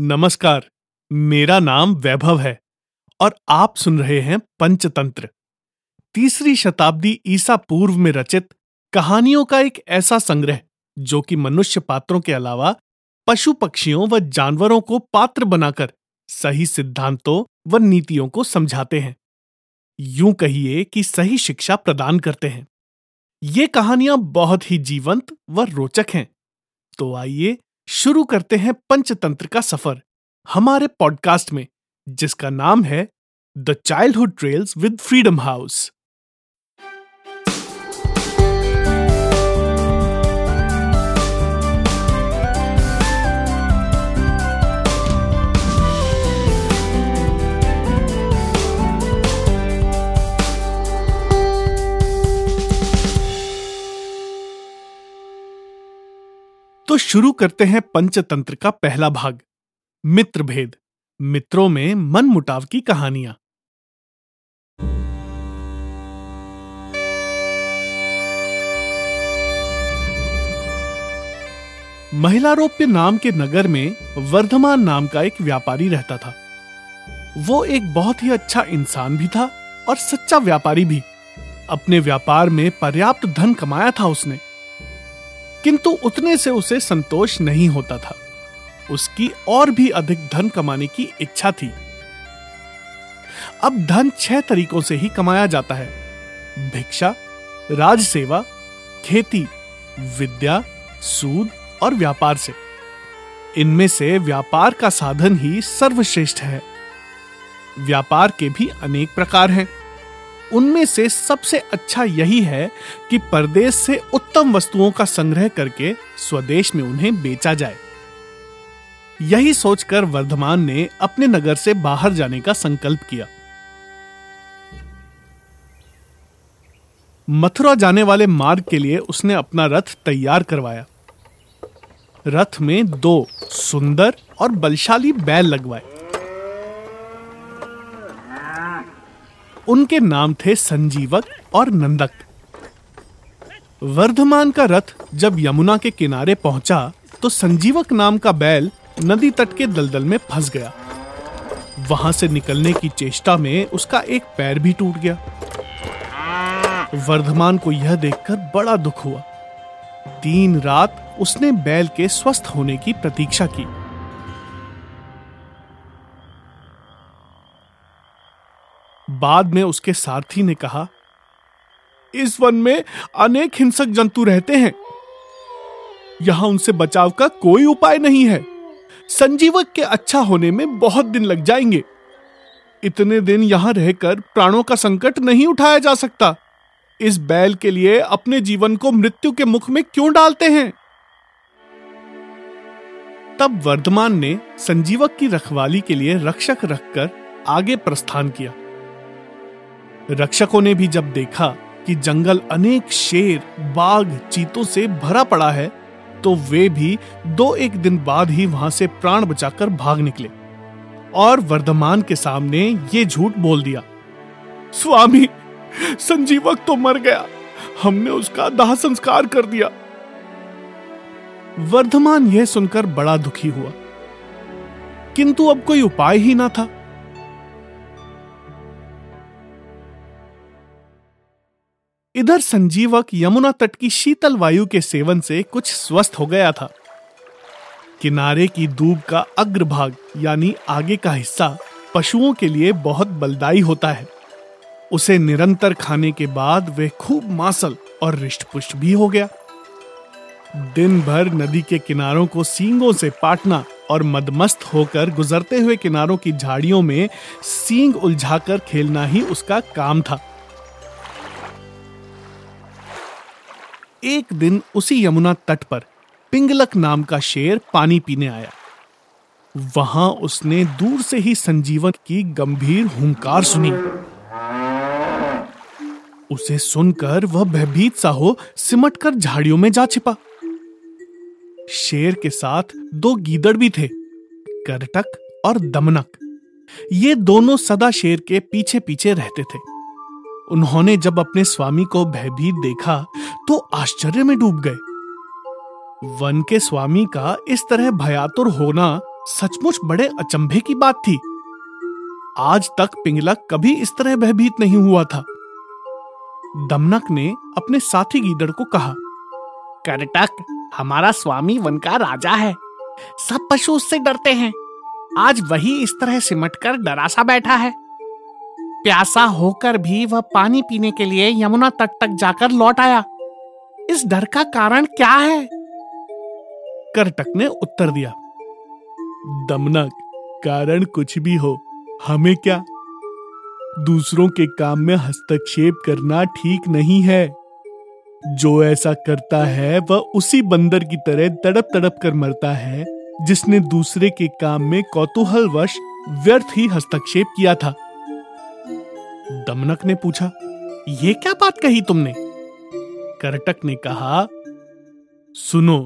नमस्कार, मेरा नाम वैभव है और आप सुन रहे हैं पंचतंत्र। तीसरी शताब्दी ईसा पूर्व में रचित कहानियों का एक ऐसा संग्रह, जो कि मनुष्य पात्रों के अलावा पशु पक्षियों व जानवरों को पात्र बनाकर सही सिद्धांतों व नीतियों को समझाते हैं। यूँ कहिए कि सही शिक्षा प्रदान करते हैं। ये कहानियाँ बहुत ही जीवंत व रोचक हैं। तो आइए शुरू करते हैं पंचतंत्र का सफ़र, हमारे पॉडकास्ट में, जिसका नाम है the childhood trails with freedom house शुरू करते हैं पंचतंत्र का पहला भाग मित्र भेद मित्रों में मन मुटाव की कहानियाँ। महिलारोप्य नाम के नगर में वर्धमान नाम का एक व्यापारी रहता था। वो एक बहुत ही अच्छा इंसान भी था और सच्चा व्यापारी भी। अपने व्यापार में पर्याप्त धन कमाया था उसने। किंतु उतने से उसे संतोष नहीं होता था। उसकी और भी अधिक धन कमाने की इच्छा थी। अब धन छह तरीकों से ही कमाया जाता है। भिक्षा राज सेवा खेती, विद्या, सूद और व्यापार से। इनमें से व्यापार का साधन ही सर्वश्रेष्ठ है। व्यापार के भी अनेक प्रकार हैं। उनमें से सबसे अच्छा यही है कि परदेश से उत्तम वस्तुओं का संग्रह करके स्वदेश में उन्हें बेचा जाए। यही सोचकर वर्धमान ने अपने नगर से बाहर जाने का संकल्प किया। मथुरा जाने वाले मार्ग के लिए उसने अपना रथ तैयार करवाया। रथ में दो सुंदर और बलशाली बैल लगवाए। उनके नाम थे संजीवक और नंदक। वर्धमान का रथ जब यमुना के किनारे पहुँचा तो संजीवक नाम का बैल नदी तट के दलदल में फंस गया। वहाँ से निकलने की चेष्टा में उसका एक पैर भी टूट गया। वर्धमान को यह देखकर बड़ा दुख हुआ। तीन रात उसने बैल के स्वस्थ होने की प्रतीक्षा की। बाद में उसके सारथी ने कहा, इस वन में अनेक हिंसक जंतु रहते हैं। यहाँ उनसे बचाव का कोई उपाय नहीं है। संजीवक के अच्छा होने में बहुत दिन लग जाएँगे। इतने दिन यहाँ रहकर प्राणों का संकट नहीं उठाया जा सकता। इस बैल के लिए अपने जीवन को मृत्यु के मुख में क्यों डालते हैं? तब वर्धमान ने संजीवक की रखवाली के लिए रक्षक रखकर आगे प्रस्थान किया। रक्षकों ने भी जब देखा कि जंगल अनेक शेर, बाघ चीतों से भरा पड़ा है तो वे भी दो एक दिन बाद ही वहाँ से प्राण बचाकर भाग निकले और वर्धमान के सामने ये झूठ बोल दिया, स्वामी, संजीवक तो मर गया, हमने उसका दाह संस्कार कर दिया। वर्धमान यह सुनकर बड़ा दुखी हुआ, किंतु अब कोई उपाय ही ना था। इधर संजीवक यमुना तट की शीतल वायु के सेवन से कुछ स्वस्थ हो गया था। किनारे की दूब का अग्रभाग, यानी आगे का हिस्सा, पशुओं के लिए बहुत बलदायी होता है। उसे निरंतर खाने के बाद वे खूब मासल और रिष्टपुष्ट भी हो गया। दिन भर नदी के किनारों को सींगों से पाटना और मदमस्त होकर गुजरते हुए किनारों की झाड़ियों में सींग उलझाकर खेलना ही उसका काम था। एक दिन उसी यमुना तट पर पिंगलक नाम का शेर पानी पीने आया। वहाँ उसने दूर से ही संजीवन की गंभीर हुंकार सुनी। उसे सुनकर वह भयभीत सा हो सिमटकर झाड़ियों में जा छिपा। शेर के साथ दो गीदड़ भी थे, करटक और दमनक। ये दोनों सदा शेर के पीछे पीछे रहते थे। उन्होंने जब अपने स्वामी को भयभीत देखा तो आश्चर्य में डूब गए। वन के स्वामी का इस तरह भयातुर होना सचमुच बड़े अचंभे की बात थी। आज तक पिंगला कभी इस तरह भयभीत नहीं हुआ था। दमनक ने अपने साथी गीदड़ को कहा, करटक, हमारा स्वामी वन का राजा है। सब पशु उससे डरते हैं। आज वही इस तरह सिमट सिमटकर डरासा बैठा है। प्यासा होकर भी वह पानी पीने के लिए यमुना तट तक जाकर लौट आया। इस डर का कारण क्या है? करटक ने उत्तर दिया, दमनक कारण कुछ भी हो, हमें क्या? दूसरों के काम में हस्तक्षेप करना ठीक नहीं है। जो ऐसा करता है, वह उसी बंदर की तरह तड़प तड़प कर मरता है, जिसने दूसरे के काम में कौतूहलवश व्यर्थ ही हस्तक्षेप किया था। दमनक ने पूछा यह क्या बात कही तुमने? करटक ने कहा, सुनो।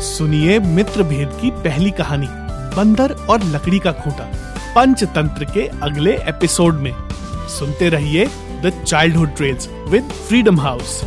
सुनिए मित्र भेद की पहली कहानी, बंदर और लकड़ी का खूंटा, पंचतंत्र के अगले एपिसोड में। सुनते रहिए the childhood trails with freedom house.